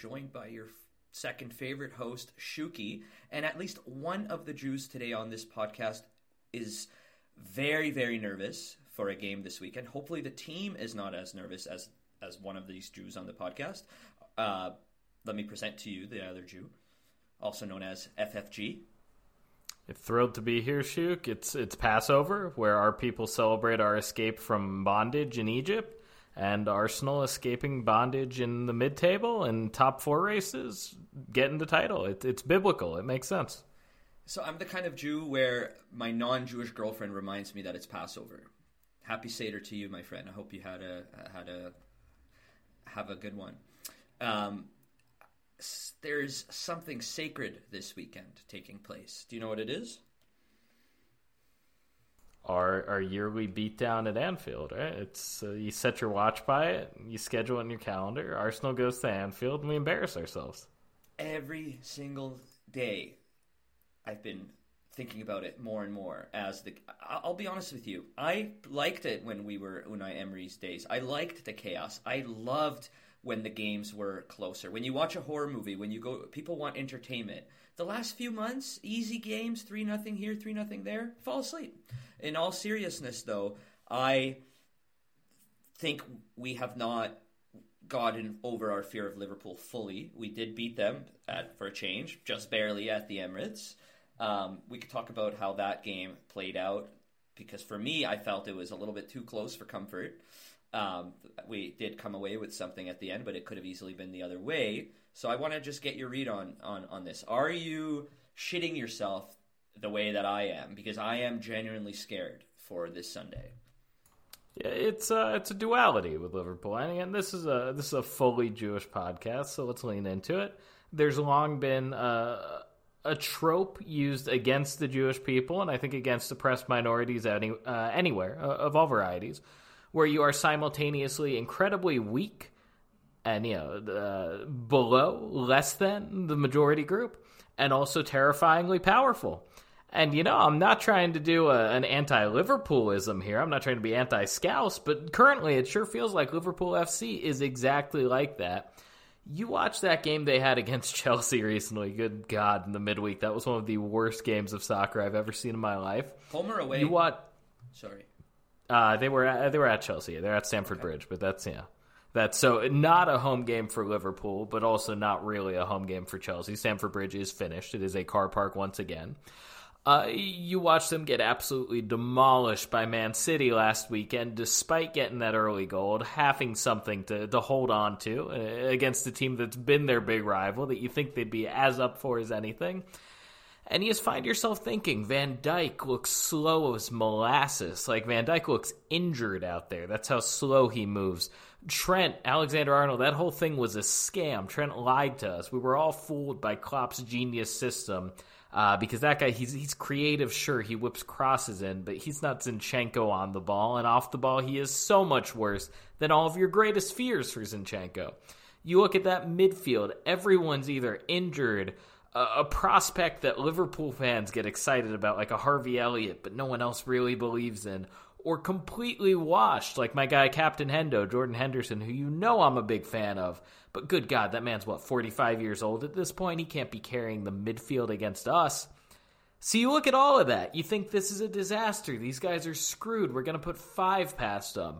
joined by your second favorite host, Shuki, and at least one of the Jews today on this podcast is very, very nervous for a game this weekend. Hopefully, the team is not as nervous as as one of these Jews on the podcast. Uh, let me present to you the other Jew, also known as FFG. Thrilled to be here, Shuk. It's it's Passover, where our people celebrate our escape from bondage in Egypt, and Arsenal escaping bondage in the mid-table and top four races, getting the title. It, it's biblical. It makes sense. So I'm the kind of Jew where my non-Jewish girlfriend reminds me that it's Passover. Happy Seder to you, my friend. I hope you had a had a have a good one. Um, there's something sacred this weekend taking place. Do you know what it is? Our our yearly beatdown at Anfield, right? It's uh, you set your watch by it, you schedule it in your calendar. Arsenal goes to Anfield, and we embarrass ourselves. Every single day, I've been thinking about it more and more. As the, I'll be honest with you, I liked it when we were Unai Emery's days. I liked the chaos. I loved when the games were closer. When you watch a horror movie, when you go, people want entertainment. The last few months, easy games, three nothing here, three nothing there, fall asleep. In all seriousness, though, I think we have not gotten over our fear of Liverpool fully. We did beat them at for a change, just barely at the Emirates. Um, we could talk about how that game played out because for me, I felt it was a little bit too close for comfort. Um, we did come away with something at the end, but it could have easily been the other way. So I want to just get your read on on on this. Are you shitting yourself the way that I am? Because I am genuinely scared for this Sunday. Yeah, it's a it's a duality with Liverpool, and again, this is a this is a fully Jewish podcast, so let's lean into it. There's long been a, a trope used against the Jewish people, and I think against oppressed minorities any, uh, anywhere uh, of all varieties, where you are simultaneously incredibly weak and you know uh, below, less than the majority group, and also terrifyingly powerful. And you know, I'm not trying to do a, an anti-Liverpoolism here. I'm not trying to be anti-Scouse, but currently it sure feels like Liverpool FC is exactly like that. You watched that game they had against Chelsea recently. Good God, in the midweek, that was one of the worst games of soccer I've ever seen in my life. Home or away? You what? Sorry. Uh, they were at, they were at Chelsea. They're at Stamford Bridge, but that's yeah. That's so not a home game for Liverpool, but also not really a home game for Chelsea. Stamford Bridge is finished. It is a car park once again. Uh, you watched them get absolutely demolished by Man City last weekend, despite getting that early goal, having something to, to hold on to uh, against a team that's been their big rival that you think they'd be as up for as anything. And you just find yourself thinking Van Dijk looks slow as molasses. Like Van Dijk looks injured out there. That's how slow he moves. Trent, Alexander Arnold, that whole thing was a scam. Trent lied to us. We were all fooled by Klopp's genius system. Uh, because that guy, he's he's creative, sure, he whips crosses in, but he's not Zinchenko on the ball, and off the ball, he is so much worse than all of your greatest fears for Zinchenko. You look at that midfield, everyone's either injured, a, a prospect that Liverpool fans get excited about, like a Harvey Elliott, but no one else really believes in, or completely washed, like my guy Captain Hendo, Jordan Henderson, who you know I'm a big fan of. But good God, that man's what, 45 years old at this point? He can't be carrying the midfield against us. So you look at all of that. You think this is a disaster. These guys are screwed. We're going to put five past them.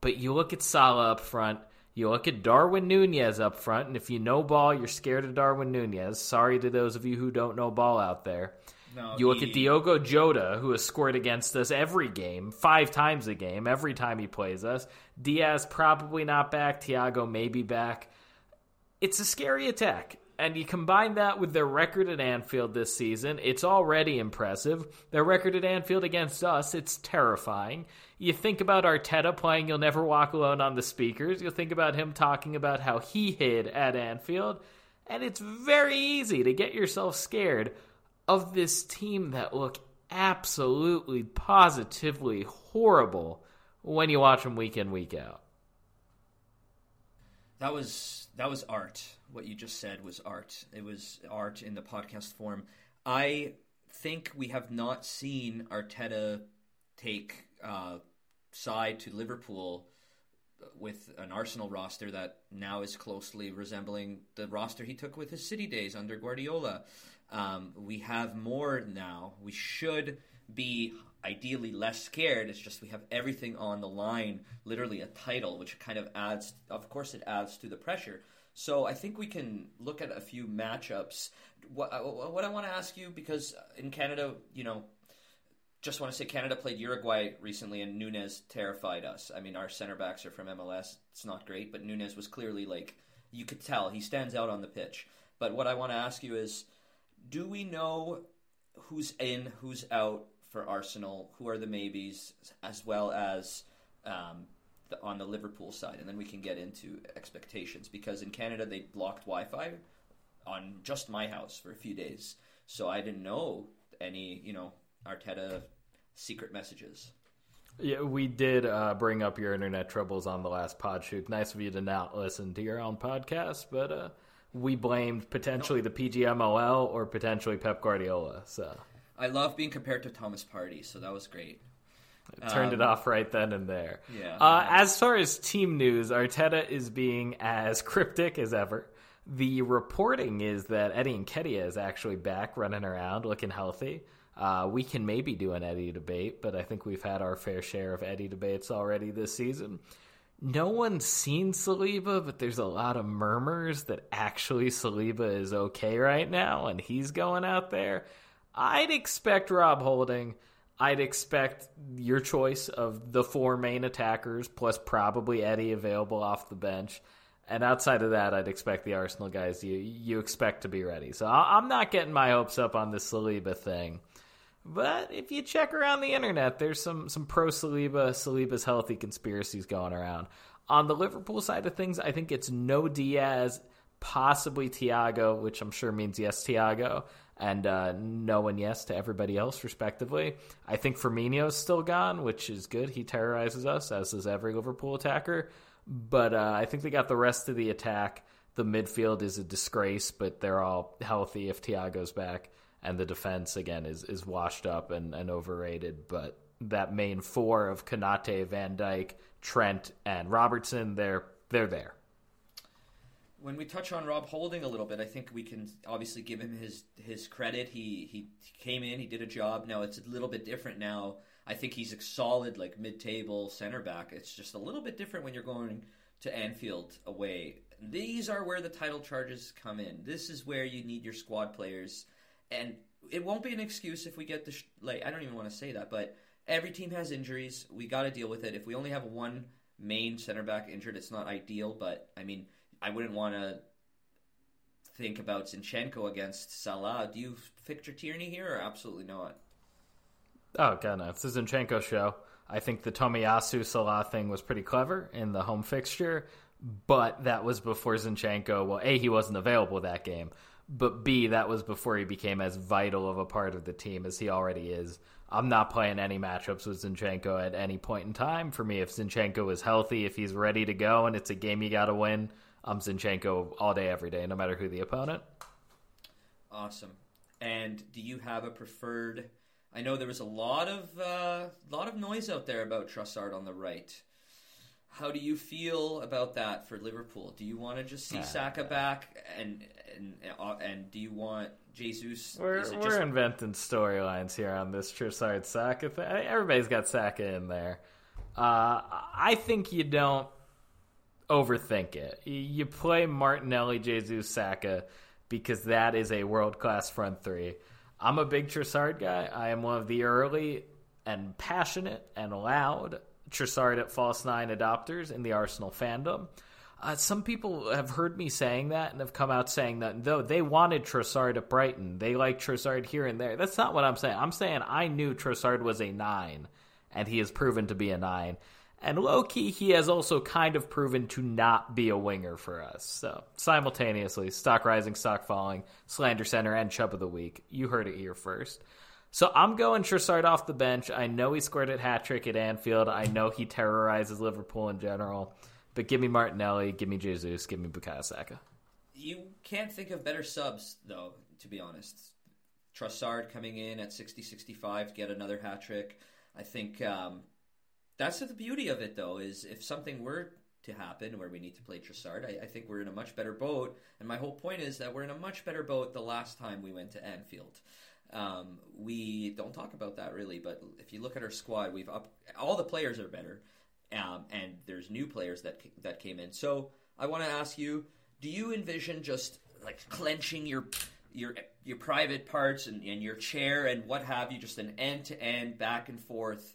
But you look at Salah up front. You look at Darwin Nunez up front. And if you know ball, you're scared of Darwin Nunez. Sorry to those of you who don't know ball out there. No, You look he- at Diogo Jota, who has scored against us every game, five times a game, every time he plays us. Diaz probably not back. Thiago maybe back. It's a scary attack. And you combine that with their record at Anfield this season, it's already impressive. Their record at Anfield against us, it's terrifying. You think about Arteta playing You'll Never Walk Alone on the speakers. You'll think about him talking about how he hid at Anfield. And it's very easy to get yourself scared of this team that look absolutely, positively horrible when you watch them week in, week out. That was that was art. What you just said was art. It was art in the podcast form. I think we have not seen Arteta take uh, side to Liverpool with an Arsenal roster that now is closely resembling the roster he took with his City days under Guardiola. Um, we have more now. We should be ideally less scared. It's just we have everything on the line, literally a title, which kind of adds, of course, it adds to the pressure. So I think we can look at a few matchups. What, uh, what I want to ask you, because in Canada, you know, just want to say Canada played Uruguay recently, and Nunez terrified us. I mean, our center backs are from MLS. It's not great, but Nunez was clearly like you could tell he stands out on the pitch. But what I want to ask you is, do we know who's in, who's out for Arsenal? Who are the maybes, as well as um, the, on the Liverpool side, and then we can get into expectations because in Canada they blocked Wi-Fi on just my house for a few days, so I didn't know any, you know, Arteta secret messages. Yeah, we did uh, bring up your internet troubles on the last pod shoot. Nice of you to not listen to your own podcast, but uh, we blamed potentially the PGMOL or potentially Pep Guardiola. So I love being compared to Thomas Partey, so that was great. Turned um, it off right then and there. Yeah. Uh, as far as team news, Arteta is being as cryptic as ever. The reporting is that Eddie Nketiah is actually back running around looking healthy. Uh, we can maybe do an Eddie debate, but I think we've had our fair share of Eddie debates already this season. No one's seen Saliba, but there's a lot of murmurs that actually Saliba is okay right now and he's going out there. I'd expect Rob Holding I'd expect your choice of the four main attackers plus probably Eddie available off the bench. And outside of that, I'd expect the Arsenal guys you you expect to be ready. So I'm not getting my hopes up on this Saliba thing. But if you check around the internet, there's some some pro Saliba, Saliba's healthy conspiracies going around. On the Liverpool side of things, I think it's no Diaz, possibly Thiago, which I'm sure means yes Thiago, and uh, no and yes to everybody else, respectively. I think Firmino's still gone, which is good. He terrorizes us, as does every Liverpool attacker. But uh, I think they got the rest of the attack. The midfield is a disgrace, but they're all healthy if Thiago's back. And the defense, again, is, is washed up and, and overrated. But that main four of Konate, Van Dijk, Trent, and Robertson, they're, they're there when we touch on Rob Holding a little bit, I think we can obviously give him his his credit. He he came in, he did a job. Now it's a little bit different now. I think he's a solid like mid-table center back. It's just a little bit different when you're going to Anfield away. These are where the title charges come in. This is where you need your squad players, and it won't be an excuse if we get the sh- like. I don't even want to say that, but every team has injuries. We got to deal with it. If we only have one main center back injured, it's not ideal. But I mean I wouldn't want to think about Zinchenko against Salah. Do you picture Tierney here, or absolutely not? Oh god, no! It's the Zinchenko show. I think the Tomiyasu Salah thing was pretty clever in the home fixture, but that was before Zinchenko. Well, a he wasn't available that game, but b that was before he became as vital of a part of the team as he already is. I'm not playing any matchups with Zinchenko at any point in time. For me, if Zinchenko is healthy, if he's ready to go, and it's a game you got to win, I'm Zinchenko all day, every day, no matter who the opponent. Awesome. And do you have a preferred? I know there was a lot of uh, lot of noise out there about Trossard on the right. How do you feel about that for Liverpool? Do you want to just see uh, Saka back, and and uh, and do you want Jesus? We're we're just... inventing storylines here on this Trossard Saka thing. Everybody's got Saka in there. Uh, I think you don't overthink it. You play Martinelli, Jesus, Saka because that is a world class front three. I'm a big Trossard guy. I am one of the early and passionate and loud Trossard at false nine adopters in the Arsenal fandom. Uh, some people have heard me saying that and have come out saying that though they wanted Trossard at Brighton, they like Trossard here and there. That's not what I'm saying. I'm saying I knew Trossard was a nine, and he has proven to be a nine. And low key, he has also kind of proven to not be a winger for us. So simultaneously, stock rising, stock falling, slander center, and chub of the week. You heard it here first. So I'm going Trossard off the bench. I know he scored a hat trick at Anfield. I know he terrorizes Liverpool in general. But give me Martinelli, give me Jesus, give me Bukayo Saka. You can't think of better subs, though, to be honest. Trossard coming in at 60 65 to get another hat trick. I think um, that's the beauty of it, though, is if something were to happen where we need to play Trossard. I, I think we're in a much better boat, and my whole point is that we're in a much better boat the last time we went to Anfield. Um, we don't talk about that really, but if you look at our squad, we've up all the players are better, um, and there's new players that that came in. So I want to ask you: Do you envision just like clenching your your your private parts and, and your chair and what have you, just an end to end, back and forth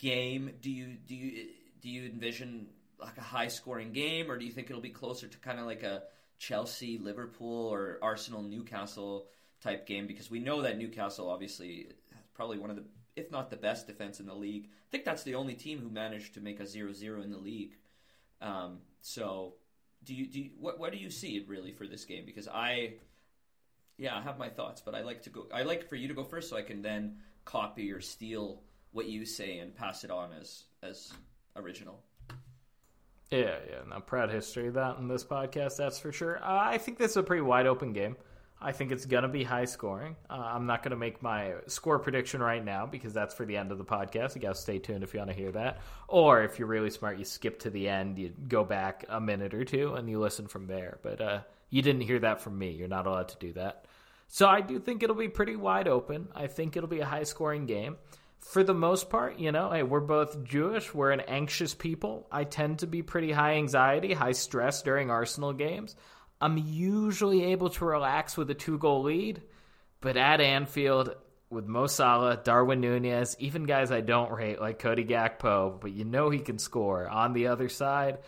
game? Do you do you do you envision like a high scoring game, or do you think it'll be closer to kind of like a Chelsea, Liverpool, or Arsenal, Newcastle type game? Because we know that Newcastle obviously has probably one of the, if not the best defense in the league. I think that's the only team who managed to make a 0-0 in the league. Um, so, do you do you, what what do you see really for this game? Because I, yeah, I have my thoughts, but I like to go. I like for you to go first, so I can then copy or steal what you say and pass it on as as original. Yeah, yeah. Now, proud history of that in this podcast, that's for sure. Uh, I think this is a pretty wide open game. I think it's going to be high scoring. Uh, I'm not going to make my score prediction right now because that's for the end of the podcast. You got to stay tuned if you want to hear that. Or if you're really smart, you skip to the end, you go back a minute or two, and you listen from there. But uh, you didn't hear that from me. You're not allowed to do that. So I do think it'll be pretty wide open. I think it'll be a high scoring game for the most part, you know, hey, we're both Jewish. We're an anxious people. I tend to be pretty high anxiety, high stress during Arsenal games. I'm usually able to relax with a two goal lead, but at Anfield, with Mo Salah, Darwin Nunez, even guys I don't rate like Cody Gakpo, but you know he can score. On the other side,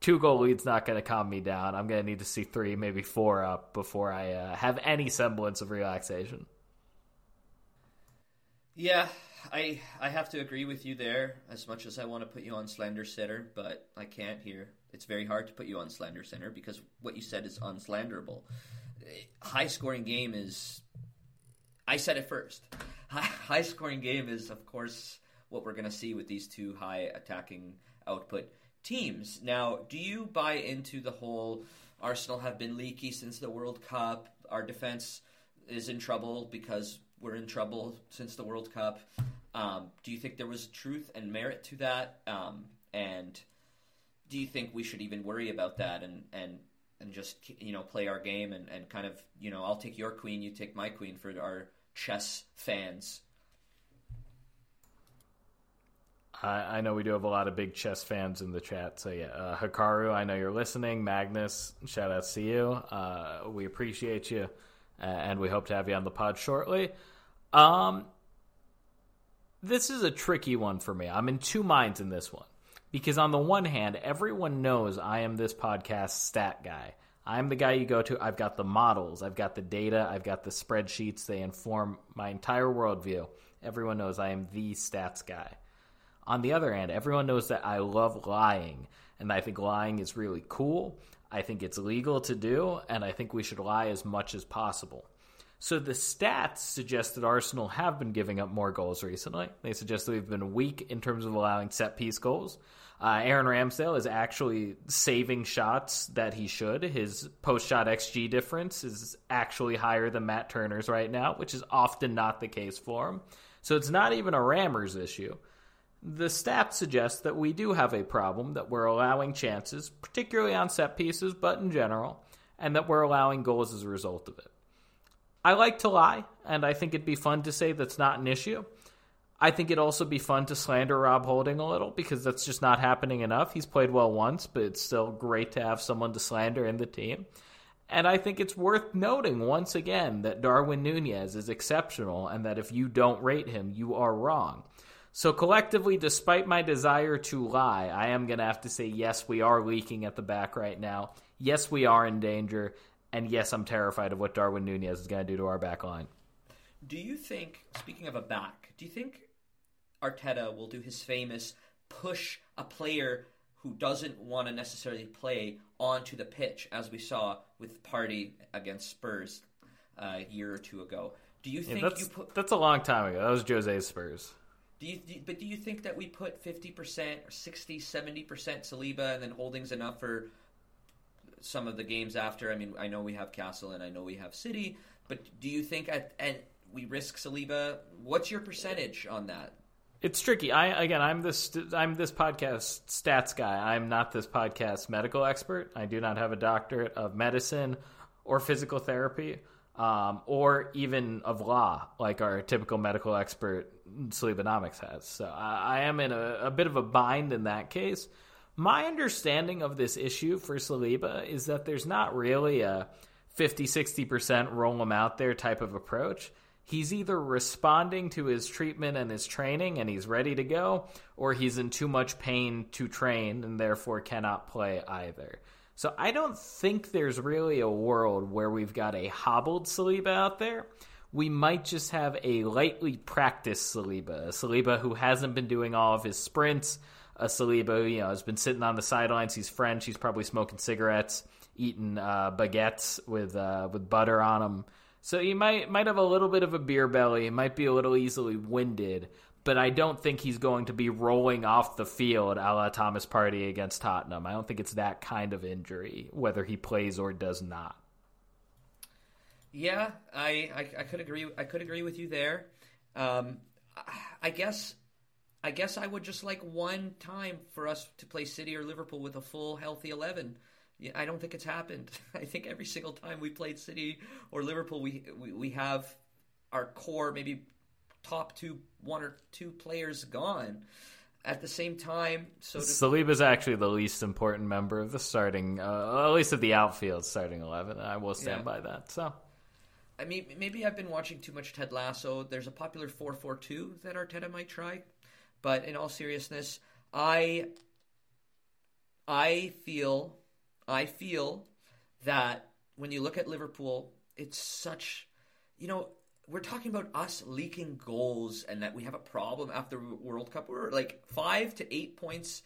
two goal lead's not going to calm me down. I'm going to need to see three, maybe four up before I uh, have any semblance of relaxation. Yeah, I I have to agree with you there. As much as I want to put you on slander center, but I can't here. It's very hard to put you on slander center because what you said is unslanderable. High scoring game is. I said it first. High scoring game is, of course, what we're going to see with these two high attacking output teams. Now, do you buy into the whole Arsenal have been leaky since the World Cup? Our defense is in trouble because we're in trouble since the World Cup. Um, do you think there was truth and merit to that? Um, and do you think we should even worry about that and, and, and just you know play our game and, and kind of you know I'll take your queen, you take my queen for our chess fans. I, I know we do have a lot of big chess fans in the chat. So yeah, uh, Hikaru, I know you're listening. Magnus, shout out to you. Uh, we appreciate you, and we hope to have you on the pod shortly. Um, this is a tricky one for me. I'm in two minds in this one. Because on the one hand, everyone knows I am this podcast stat guy. I'm the guy you go to. I've got the models, I've got the data, I've got the spreadsheets. They inform my entire worldview. Everyone knows I am the stats guy. On the other hand, everyone knows that I love lying, and I think lying is really cool. I think it's legal to do, and I think we should lie as much as possible. So the stats suggest that Arsenal have been giving up more goals recently. They suggest that we've been weak in terms of allowing set piece goals. Uh, Aaron Ramsdale is actually saving shots that he should. His post shot XG difference is actually higher than Matt Turner's right now, which is often not the case for him. So it's not even a Rammers issue. The stats suggest that we do have a problem, that we're allowing chances, particularly on set pieces, but in general, and that we're allowing goals as a result of it. I like to lie, and I think it'd be fun to say that's not an issue. I think it'd also be fun to slander Rob Holding a little because that's just not happening enough. He's played well once, but it's still great to have someone to slander in the team. And I think it's worth noting once again that Darwin Nunez is exceptional and that if you don't rate him, you are wrong. So, collectively, despite my desire to lie, I am going to have to say, yes, we are leaking at the back right now. Yes, we are in danger. And yes, I'm terrified of what Darwin Nunez is going to do to our back line. Do you think, speaking of a back, do you think Arteta will do his famous push a player who doesn't want to necessarily play onto the pitch, as we saw with Partey against Spurs uh, a year or two ago? Do you think yeah, that's, you put that's a long time ago? That was Jose's Spurs. Do you, do, but do you think that we put 50% or 60, 70% Saliba and then Holdings enough for some of the games after. I mean, I know we have Castle and I know we have City, but do you think at and we risk Saliba? What's your percentage on that? It's tricky. I again, I'm this I'm this podcast stats guy. I'm not this podcast medical expert. I do not have a doctorate of medicine or physical therapy, um, or even of law, like our typical medical expert Salibanomics has. So I, I am in a, a bit of a bind in that case. My understanding of this issue for Saliba is that there's not really a 50 60% roll him out there type of approach he's either responding to his treatment and his training and he's ready to go, or he's in too much pain to train and therefore cannot play either. So I don't think there's really a world where we've got a hobbled Saliba out there. We might just have a lightly practiced Saliba, a Saliba who hasn't been doing all of his sprints, a Saliba who you know has been sitting on the sidelines. He's French. He's probably smoking cigarettes, eating uh, baguettes with uh, with butter on them so he might might have a little bit of a beer belly, he might be a little easily winded, but I don't think he's going to be rolling off the field a la Thomas Partey against Tottenham. I don't think it's that kind of injury, whether he plays or does not. Yeah, I, I, I could agree. I could agree with you there. Um, I guess I guess I would just like one time for us to play City or Liverpool with a full healthy eleven. I don't think it's happened. I think every single time we played City or Liverpool, we, we, we have our core, maybe top two, one or two players gone. At the same time, so. Saliba is actually the least important member of the starting, uh, at least of the outfield starting eleven. I will stand yeah. by that. So, I mean, maybe I've been watching too much Ted Lasso. There's a popular four four two that Arteta might try, but in all seriousness, I I feel I feel that when you look at Liverpool, it's such, you know, we're talking about us leaking goals and that we have a problem after World Cup. We're like five to eight points,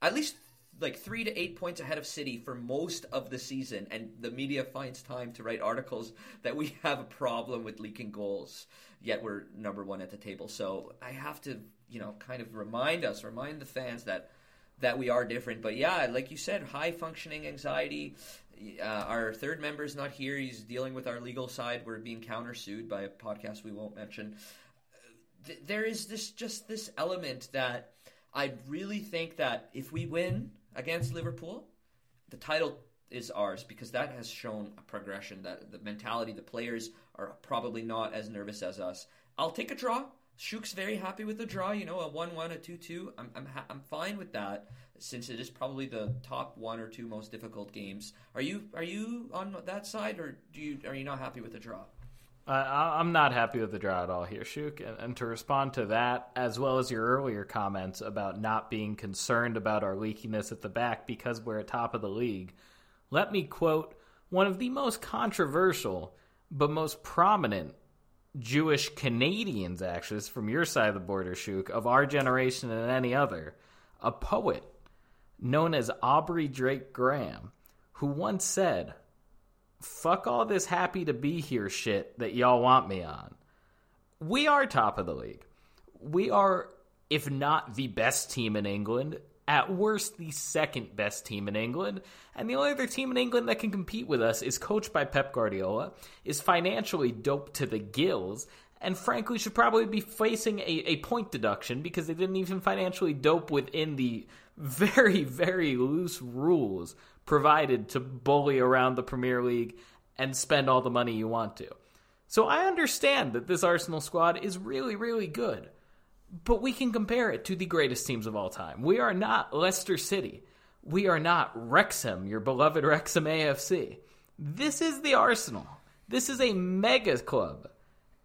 at least like three to eight points ahead of City for most of the season, and the media finds time to write articles that we have a problem with leaking goals. Yet we're number one at the table. So I have to, you know, kind of remind us, remind the fans that that we are different. But yeah, like you said, high functioning anxiety. Uh, our third member is not here. He's dealing with our legal side. We're being countersued by a podcast we won't mention. Th- there is this just this element that I really think that if we win against Liverpool, the title is ours because that has shown a progression. That the mentality, the players are probably not as nervous as us. I'll take a draw. Shuk's very happy with the draw. You know, a one-one, a two-two. I'm I'm ha- I'm fine with that since it is probably the top one or two most difficult games. Are you are you on that side, or do you are you not happy with the draw? Uh, I'm not happy with the draw at all here, Shuk. And, and, to respond to that, as well as your earlier comments about not being concerned about our leakiness at the back because we're at top of the league, let me quote one of the most controversial but most prominent Jewish Canadians, actually, from your side of the border, Shuk, of our generation and any other, a poet known as Aubrey Drake Graham, who once said, Fuck all this happy to be here shit that y'all want me on. We are top of the league. We are, if not the best team in England, at worst the second best team in England, and the only other team in England that can compete with us is coached by Pep Guardiola, is financially doped to the gills, and frankly should probably be facing a, a point deduction because they didn't even financially dope within the very, very loose rules provided to bully around the Premier League and spend all the money you want to. So I understand that this Arsenal squad is really, really good but we can compare it to the greatest teams of all time. We are not Leicester City. We are not Wrexham, your beloved Wrexham AFC. This is the Arsenal. This is a mega club.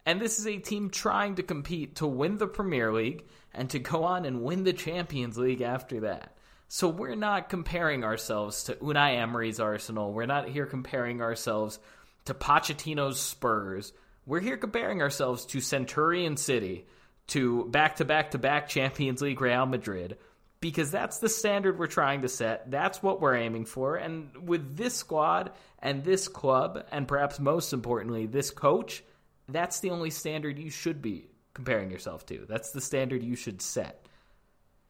And this is a team trying to compete to win the Premier League and to go on and win the Champions League after that. So we're not comparing ourselves to Unai Emery's Arsenal. We're not here comparing ourselves to Pochettino's Spurs. We're here comparing ourselves to Centurion City, to back to back to back Champions League Real Madrid because that's the standard we're trying to set. That's what we're aiming for. And with this squad and this club, and perhaps most importantly, this coach, that's the only standard you should be comparing yourself to. That's the standard you should set.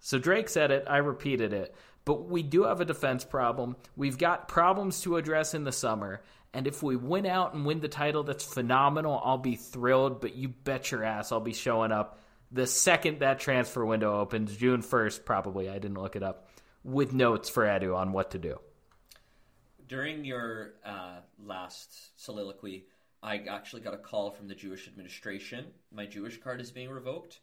So Drake said it, I repeated it. But we do have a defense problem. We've got problems to address in the summer. And if we win out and win the title, that's phenomenal. I'll be thrilled, but you bet your ass I'll be showing up the second that transfer window opens, June 1st, probably, I didn't look it up, with notes for Edu on what to do. During your uh, last soliloquy, I actually got a call from the Jewish administration. My Jewish card is being revoked.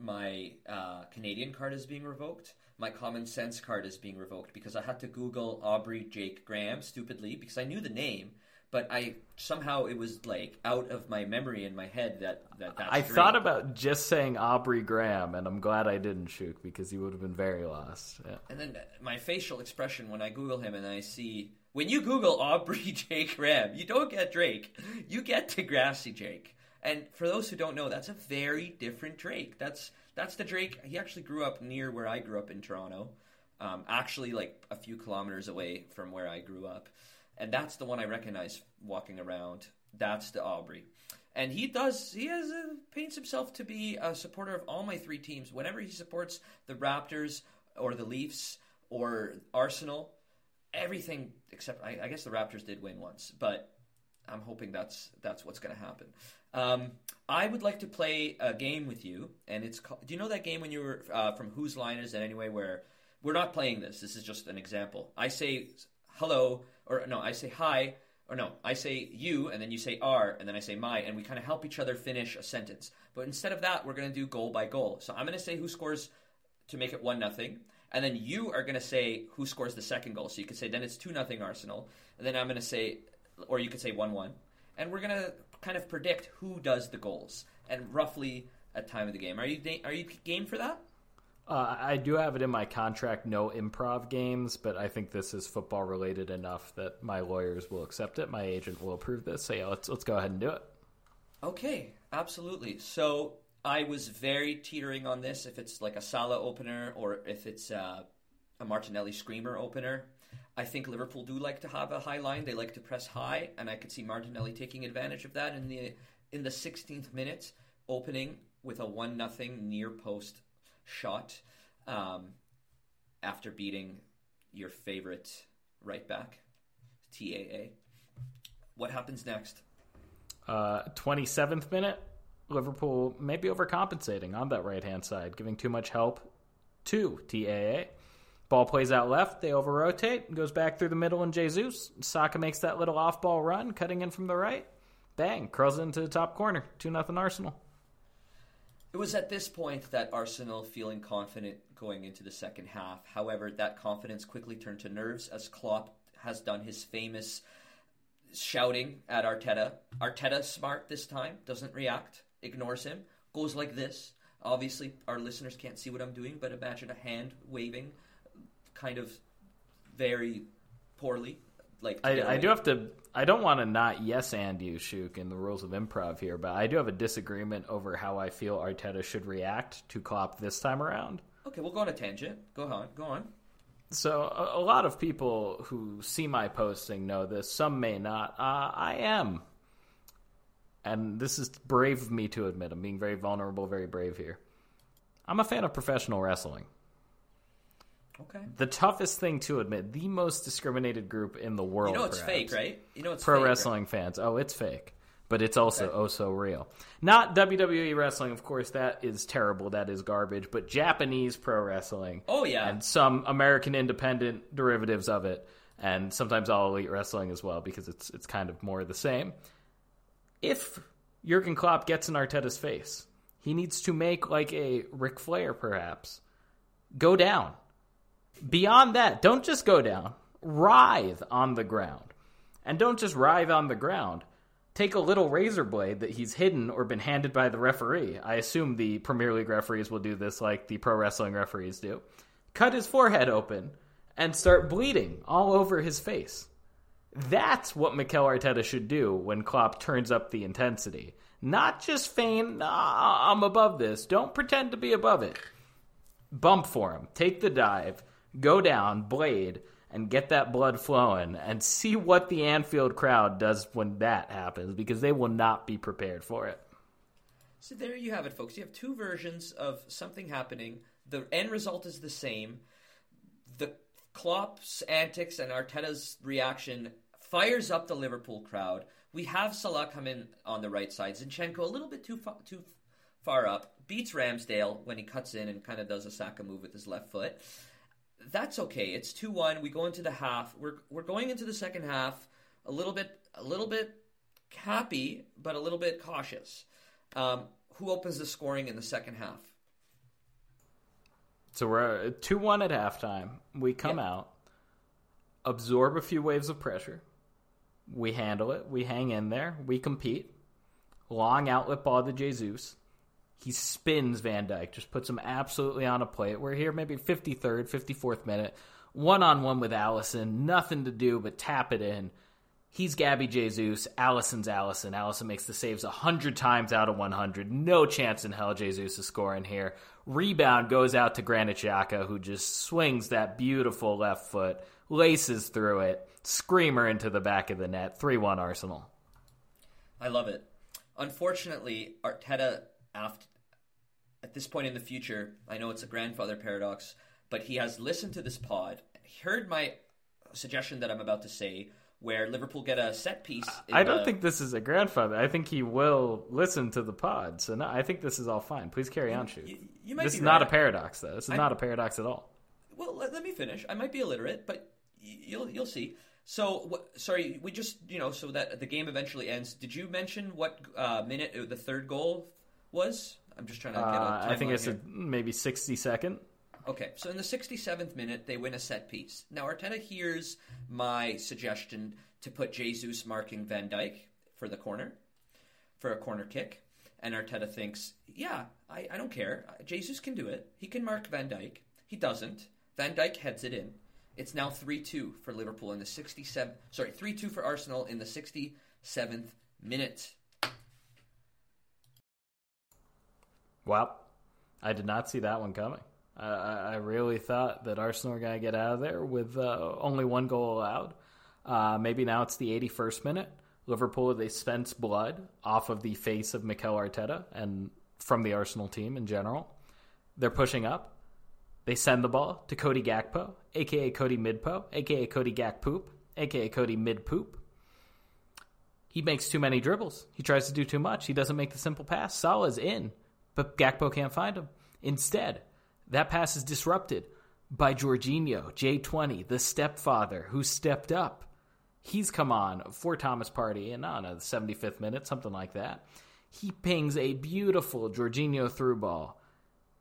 My uh, Canadian card is being revoked. My common sense card is being revoked because I had to Google Aubrey Jake Graham stupidly because I knew the name, but I somehow it was like out of my memory in my head that that that's I thought about just saying Aubrey Graham, and I'm glad I didn't, Shuk, because you would have been very lost. Yeah. And then my facial expression when I Google him and I see when you Google Aubrey Jake Graham, you don't get Drake, you get Degrassi Jake. And for those who don't know, that's a very different Drake. That's that's the Drake. He actually grew up near where I grew up in Toronto, um, actually like a few kilometers away from where I grew up, and that's the one I recognize walking around. That's the Aubrey. And he does. He has uh, paints himself to be a supporter of all my three teams. Whenever he supports the Raptors or the Leafs or Arsenal, everything except I, I guess the Raptors did win once, but I'm hoping that's that's what's going to happen. Um, I would like to play a game with you, and it's called, do you know that game when you were uh, from Whose Line Is It Anyway? Where we're not playing this. This is just an example. I say hello, or no, I say hi, or no, I say you, and then you say are, and then I say my, and we kind of help each other finish a sentence. But instead of that, we're going to do goal by goal. So I'm going to say who scores to make it one nothing, and then you are going to say who scores the second goal. So you could say then it's two nothing Arsenal, and then I'm going to say, or you could say one one, and we're going to kind of predict who does the goals and roughly a time of the game. Are you are you game for that? Uh, I do have it in my contract, no improv games, but I think this is football related enough that my lawyers will accept it. My agent will approve this. So yeah, let's let's go ahead and do it. Okay, absolutely. So I was very teetering on this if it's like a Salah opener or if it's uh, a Martinelli screamer opener. I think Liverpool do like to have a high line. They like to press high, and I could see Martinelli taking advantage of that in the in the 16th minute, opening with a one nothing near post shot um, after beating your favorite right back, TAA. What happens next? Uh, 27th minute, Liverpool maybe overcompensating on that right hand side, giving too much help to TAA. Ball plays out left, they over rotate, goes back through the middle, and Jesus. Saka makes that little off ball run, cutting in from the right. Bang, curls into the top corner. 2 0 Arsenal. It was at this point that Arsenal feeling confident going into the second half. However, that confidence quickly turned to nerves as Klopp has done his famous shouting at Arteta. Arteta smart this time, doesn't react, ignores him, goes like this. Obviously, our listeners can't see what I'm doing, but imagine a hand waving, kind of very poorly. Like I, I do have to. I don't want to not yes and you, Shuk, in the rules of improv here, but I do have a disagreement over how I feel Arteta should react to Klopp this time around. Okay, we'll go on a tangent. Go on, go on. So a, a lot of people who see my posting know this. Some may not. Uh, I am, and this is brave of me to admit. I'm being very vulnerable, very brave here. I'm a fan of professional wrestling. Okay. The toughest thing to admit, the most discriminated group in the world. You know it's perhaps. fake, right? You know it's Pro fake, right? wrestling fans. Oh, it's fake. But it's also Okay. oh so real. Not WWE wrestling, of course, that is terrible. That is garbage. But Japanese pro wrestling. Oh, yeah. And some American independent derivatives of it. And sometimes all elite wrestling as well, because it's it's kind of more the same. If Jurgen Klopp gets in Arteta's face, he needs to make like a Ric Flair, perhaps. Go down. Beyond that, don't just go down. Writhe on the ground. And don't just writhe on the ground. Take a little razor blade that he's hidden or been handed by the referee. I assume the Premier League referees will do this like the pro wrestling referees do. Cut his forehead open and start bleeding all over his face. That's what Mikel Arteta should do when Klopp turns up the intensity. Not just feign, "Ah, I'm above this. Don't pretend to be above it bump for him, take the dive, go down, blade, and get that blood flowing, and see what the Anfield crowd does when that happens, because they will not be prepared for it. So there you have it, folks. You have two versions of something happening. The end result is the same. The Klopp's antics and Arteta's reaction fires up the Liverpool crowd. We have Salah come in on the right side. Zinchenko a little bit too too far up, beats Ramsdale when he cuts in and kind of does a Saka move with his left foot. That's okay. It's two one. We go into the half. We're we're going into the second half a little bit a little bit happy, but a little bit cautious. Um, who opens the scoring in the second half? So we're two one at halftime. We come out, absorb a few waves of pressure. We handle it. We hang in there. We compete. Long outlet ball to Jesus. He spins Van Dijk, just puts him absolutely on a plate. We're here maybe 53rd, 54th minute. One on one with Alisson, Nothing to do but tap it in. He's Gabby Jesus. Alisson's Alisson. Alisson makes the saves 100 times out of 100. No chance in hell Jesus is scoring here. Rebound goes out to Granit Xhaka, who just swings that beautiful left foot, laces through it, screamer into the back of the net. 3 1 Arsenal. I love it. Unfortunately, Arteta, after, at this point in the future, I know it's a grandfather paradox, but he has listened to this pod, heard my suggestion that I'm about to say, where Liverpool get a set piece. I don't the... think this is a grandfather. I think he will listen to the pod. So no, I think this is all fine. Please carry on, shoot. You, you might this is right. not a paradox, though. This is I... not a paradox at all. Well, let, let, me finish. I might be illiterate, but you'll you'll see. So, what, sorry, we just you know, so that the game eventually ends. Did you mention what uh, minute the third goal was? I'm just trying to get. Uh, I think it's a, maybe 60 second. Okay, so in the 67th minute, they win a set piece. Now, Arteta hears my suggestion to put Jesus marking Van Dijk for the corner, for a corner kick. And Arteta thinks, yeah, I, I don't care. Jesus can do it. He can mark Van Dijk. He doesn't. Van Dijk heads it in. It's now 3 2 for Liverpool in the 67th. Sorry, 3 2 for Arsenal in the 67th minute. Wow. I did not see that one coming. I, I really thought that Arsenal were going to get out of there with uh, only one goal allowed. Uh, maybe now it's the 81st minute. Liverpool, they spent blood off of the face of Mikel Arteta and from the Arsenal team in general. They're pushing up. They send the ball to Cody Gakpo, aka Cody Midpo, aka Cody Gakpoop, aka Cody Midpoop. He makes too many dribbles. He tries to do too much. He doesn't make the simple pass. Salah's in, but Gakpo can't find him. Instead, that pass is disrupted by Jorginho, J20, the stepfather who stepped up. He's come on for Thomas Partey don't know, the 75th minute, something like that. He pings a beautiful Jorginho through ball.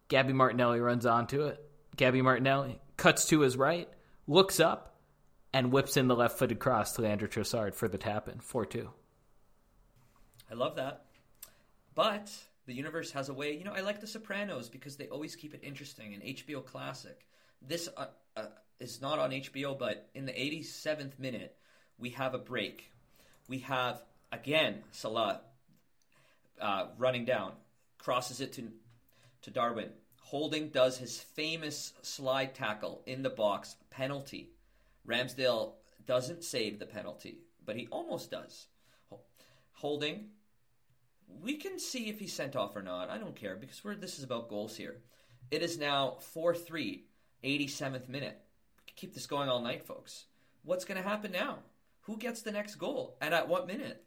Gabby Martinelli runs onto it. Gabby Martinelli cuts to his right, looks up, and whips in the left footed cross to Leandro Trossard for the tap in 4 2. I love that. But the universe has a way. You know, I like The Sopranos because they always keep it interesting. An HBO classic. This uh, uh, is not on HBO, but in the 87th minute, we have a break. We have again Salah uh, running down, crosses it to to Darwin. Holding does his famous slide tackle in the box, penalty. Ramsdale doesn't save the penalty, but he almost does. Holding we can see if he's sent off or not. I don't care because we're, this is about goals here. It is now 4 3, 87th minute. Keep this going all night, folks. What's going to happen now? Who gets the next goal and at what minute?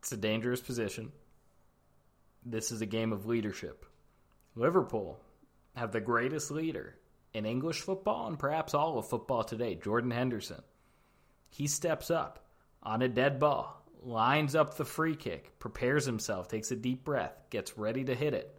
It's a dangerous position. This is a game of leadership. Liverpool have the greatest leader in English football and perhaps all of football today, Jordan Henderson. He steps up on a dead ball lines up the free kick, prepares himself, takes a deep breath, gets ready to hit it,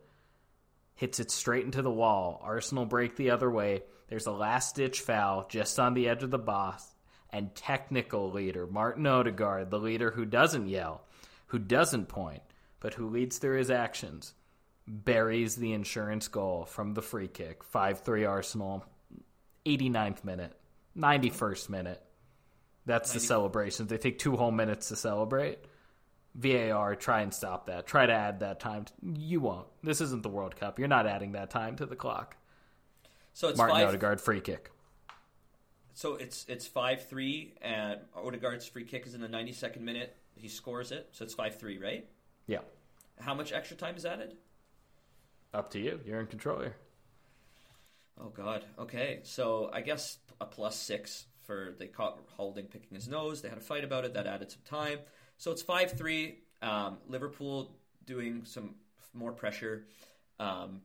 hits it straight into the wall. Arsenal break the other way. There's a last ditch foul just on the edge of the box. And technical leader, Martin Odegaard, the leader who doesn't yell, who doesn't point, but who leads through his actions, buries the insurance goal from the free kick. 5 3 Arsenal, 89th minute, 91st minute. That's 90. the celebrations. They take two whole minutes to celebrate. VAR, try and stop that. Try to add that time. You won't. This isn't the World Cup. You're not adding that time to the clock. So it's Martin five, Odegaard free kick. So it's it's five three, and Odegaard's free kick is in the 92nd minute. He scores it, so it's five three, right? Yeah. How much extra time is added? Up to you. You're in control here. Oh God. Okay, so I guess a plus six for they caught Holding picking his nose. They had a fight about it that added some time. So it's five three. Um, Liverpool doing some more pressure. Um,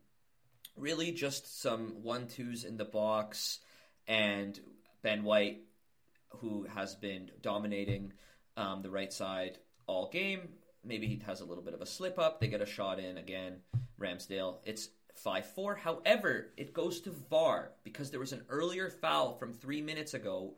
really, just some one twos in the box, and Ben White, who has been dominating um, the right side all game. Maybe he has a little bit of a slip up. They get a shot in again. Ramsdale. It's 5 4. However, it goes to VAR because there was an earlier foul from three minutes ago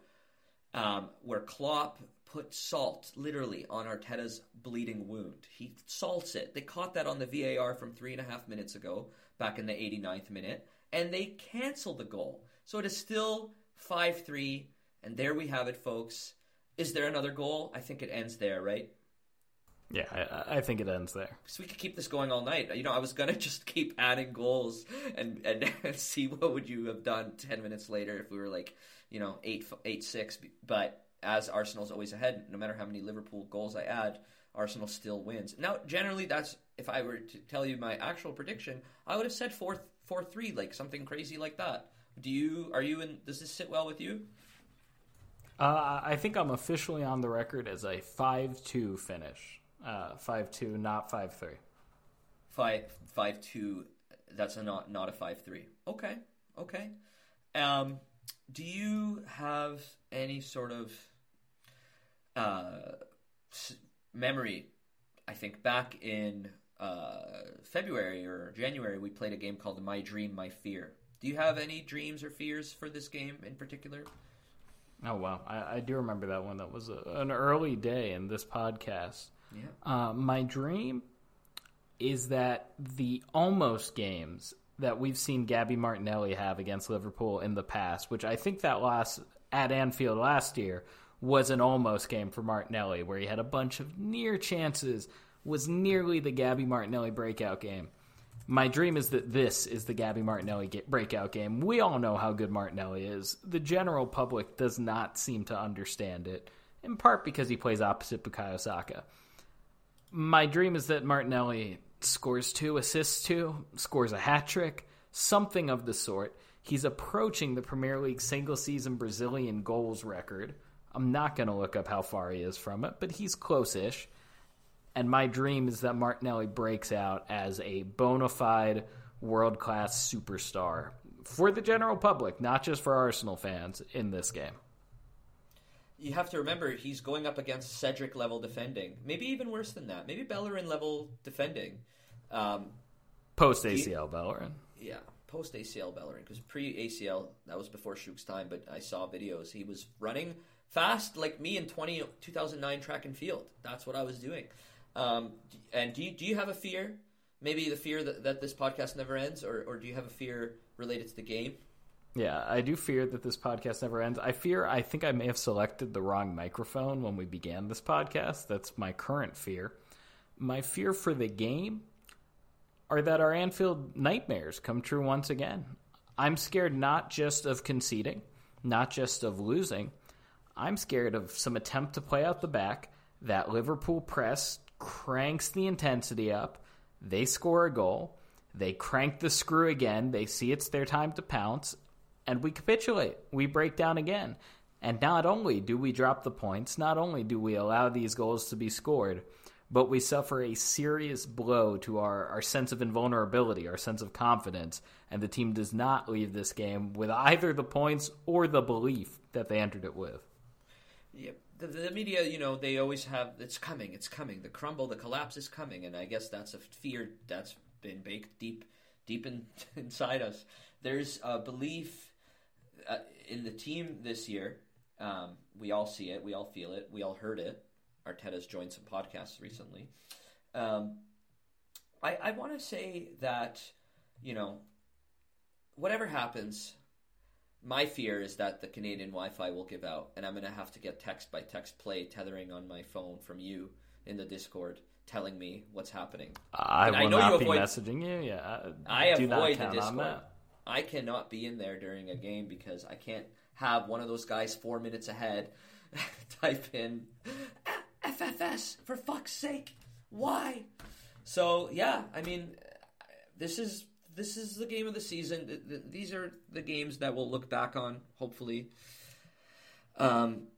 um, where Klopp put salt literally on Arteta's bleeding wound. He salts it. They caught that on the VAR from three and a half minutes ago, back in the 89th minute, and they canceled the goal. So it is still 5 3. And there we have it, folks. Is there another goal? I think it ends there, right? Yeah, I, I, think it ends there. So we could keep this going all night. You know, I was gonna just keep adding goals and and, see what would you have done ten minutes later if we were like, you know, eight eight six. But as Arsenal's always ahead, no matter how many Liverpool goals I add, Arsenal still wins. Now, generally, that's if I were to tell you my actual prediction, I would have said four four three, like something crazy like that. Do you? Are you in? Does this sit well with you? Uh, I think I'm officially on the record as a five two finish. Uh, five two, not five three. Five five two. That's a not not a five three. Okay, okay. Um, do you have any sort of uh, memory? I think back in uh, February or January, we played a game called My Dream, My Fear. Do you have any dreams or fears for this game in particular? Oh wow, I, I do remember that one. That was a, an early day in this podcast. Yeah. Uh, my dream is that the almost games that we've seen Gabby Martinelli have against Liverpool in the past, which I think that last at Anfield last year was an almost game for Martinelli, where he had a bunch of near chances, was nearly the Gabby Martinelli breakout game. My dream is that this is the Gabby Martinelli breakout game. We all know how good Martinelli is. The general public does not seem to understand it, in part because he plays opposite Bukayo Saka my dream is that Martinelli scores two, assists two, scores a hat trick, something of the sort. He's approaching the Premier League single season Brazilian goals record. I'm not going to look up how far he is from it, but he's close ish. And my dream is that Martinelli breaks out as a bona fide world class superstar for the general public, not just for Arsenal fans in this game you have to remember he's going up against Cedric level defending, maybe even worse than that. Maybe Bellerin level defending. Um, post ACL Bellerin. Yeah, post ACL Bellerin because pre ACL that was before Shuk's time, but I saw videos. He was running fast like me in 20, 2009 track and field. That's what I was doing. Um, and do you, do you have a fear? Maybe the fear that, that this podcast never ends, or, or do you have a fear related to the game? Yeah, I do fear that this podcast never ends. I fear I think I may have selected the wrong microphone when we began this podcast. That's my current fear. My fear for the game are that our Anfield nightmares come true once again. I'm scared not just of conceding, not just of losing. I'm scared of some attempt to play out the back, that Liverpool press cranks the intensity up, they score a goal, they crank the screw again, they see it's their time to pounce, and we capitulate. We break down again. And not only do we drop the points, not only do we allow these goals to be scored, but we suffer a serious blow to our, our sense of invulnerability, our sense of confidence, and the team does not leave this game with either the points or the belief that they entered it with. Yeah, the, the media, you know, they always have it's coming, it's coming, the crumble, the collapse is coming, and I guess that's a fear that's been baked deep, deep in, inside us. There's a belief uh, in the team this year, um, we all see it, we all feel it, we all heard it. Arteta's joined some podcasts recently. Um, I, I want to say that, you know, whatever happens, my fear is that the Canadian Wi-Fi will give out, and I'm going to have to get text by text play tethering on my phone from you in the Discord telling me what's happening. I and will I know not you avoid, be messaging you. Yeah, I avoid the Discord. I cannot be in there during a game because I can't have one of those guys four minutes ahead type in FFS for fuck's sake. Why? So yeah, I mean, this is this is the game of the season. These are the games that we'll look back on. Hopefully, um,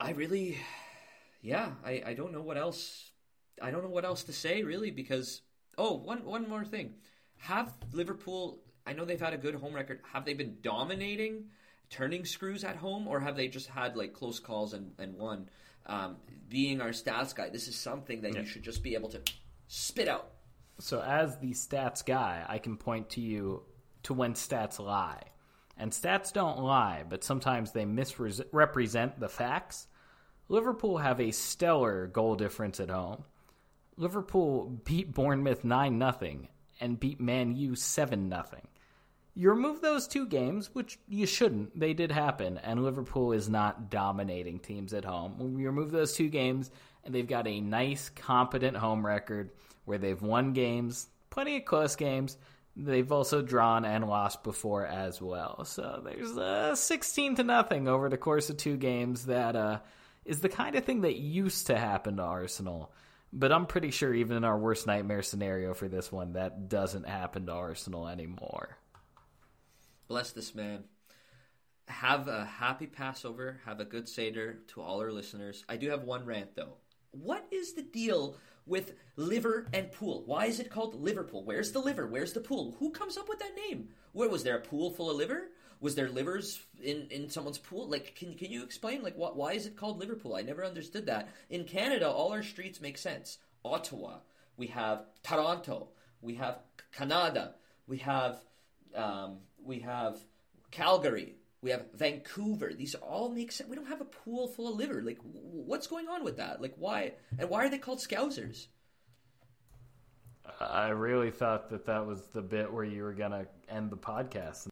I really, yeah, I I don't know what else I don't know what else to say really because oh one one more thing, have Liverpool? I know they've had a good home record. Have they been dominating, turning screws at home, or have they just had like close calls and and won? Um, being our stats guy, this is something that Yeah. you should just be able to spit out. So, as the stats guy, I can point to you to when stats lie. And stats don't lie, but sometimes they misrepresent the facts. Liverpool have a stellar goal difference at home. Liverpool beat Bournemouth 9 0 and beat Man U 7 0. You remove those two games, which you shouldn't. They did happen, and Liverpool is not dominating teams at home. When we remove those two games, and they've got a nice, competent home record where they've won games, plenty of close games. They've also drawn and lost before as well. So there's uh, 16 to nothing over the course of two games. That uh, is the kind of thing that used to happen to Arsenal. But I'm pretty sure even in our worst nightmare scenario for this one, that doesn't happen to Arsenal anymore. Bless this man. Have a happy Passover. Have a good Seder to all our listeners. I do have one rant though. What is the deal with liver and pool? Why is it called Liverpool? Where's the liver? Where's the pool? Who comes up with that name? Where was there a pool full of liver? Was there livers in, in someone's pool? Like, can can you explain like what? Why is it called Liverpool? I never understood that. In Canada, all our streets make sense. Ottawa, we have Toronto, we have Canada, we have um, we have Calgary, we have Vancouver. These all make sense. We don't have a pool full of liver. Like, what's going on with that? Like, why? And why are they called Scousers? I really thought that that was the bit where you were to end the podcast.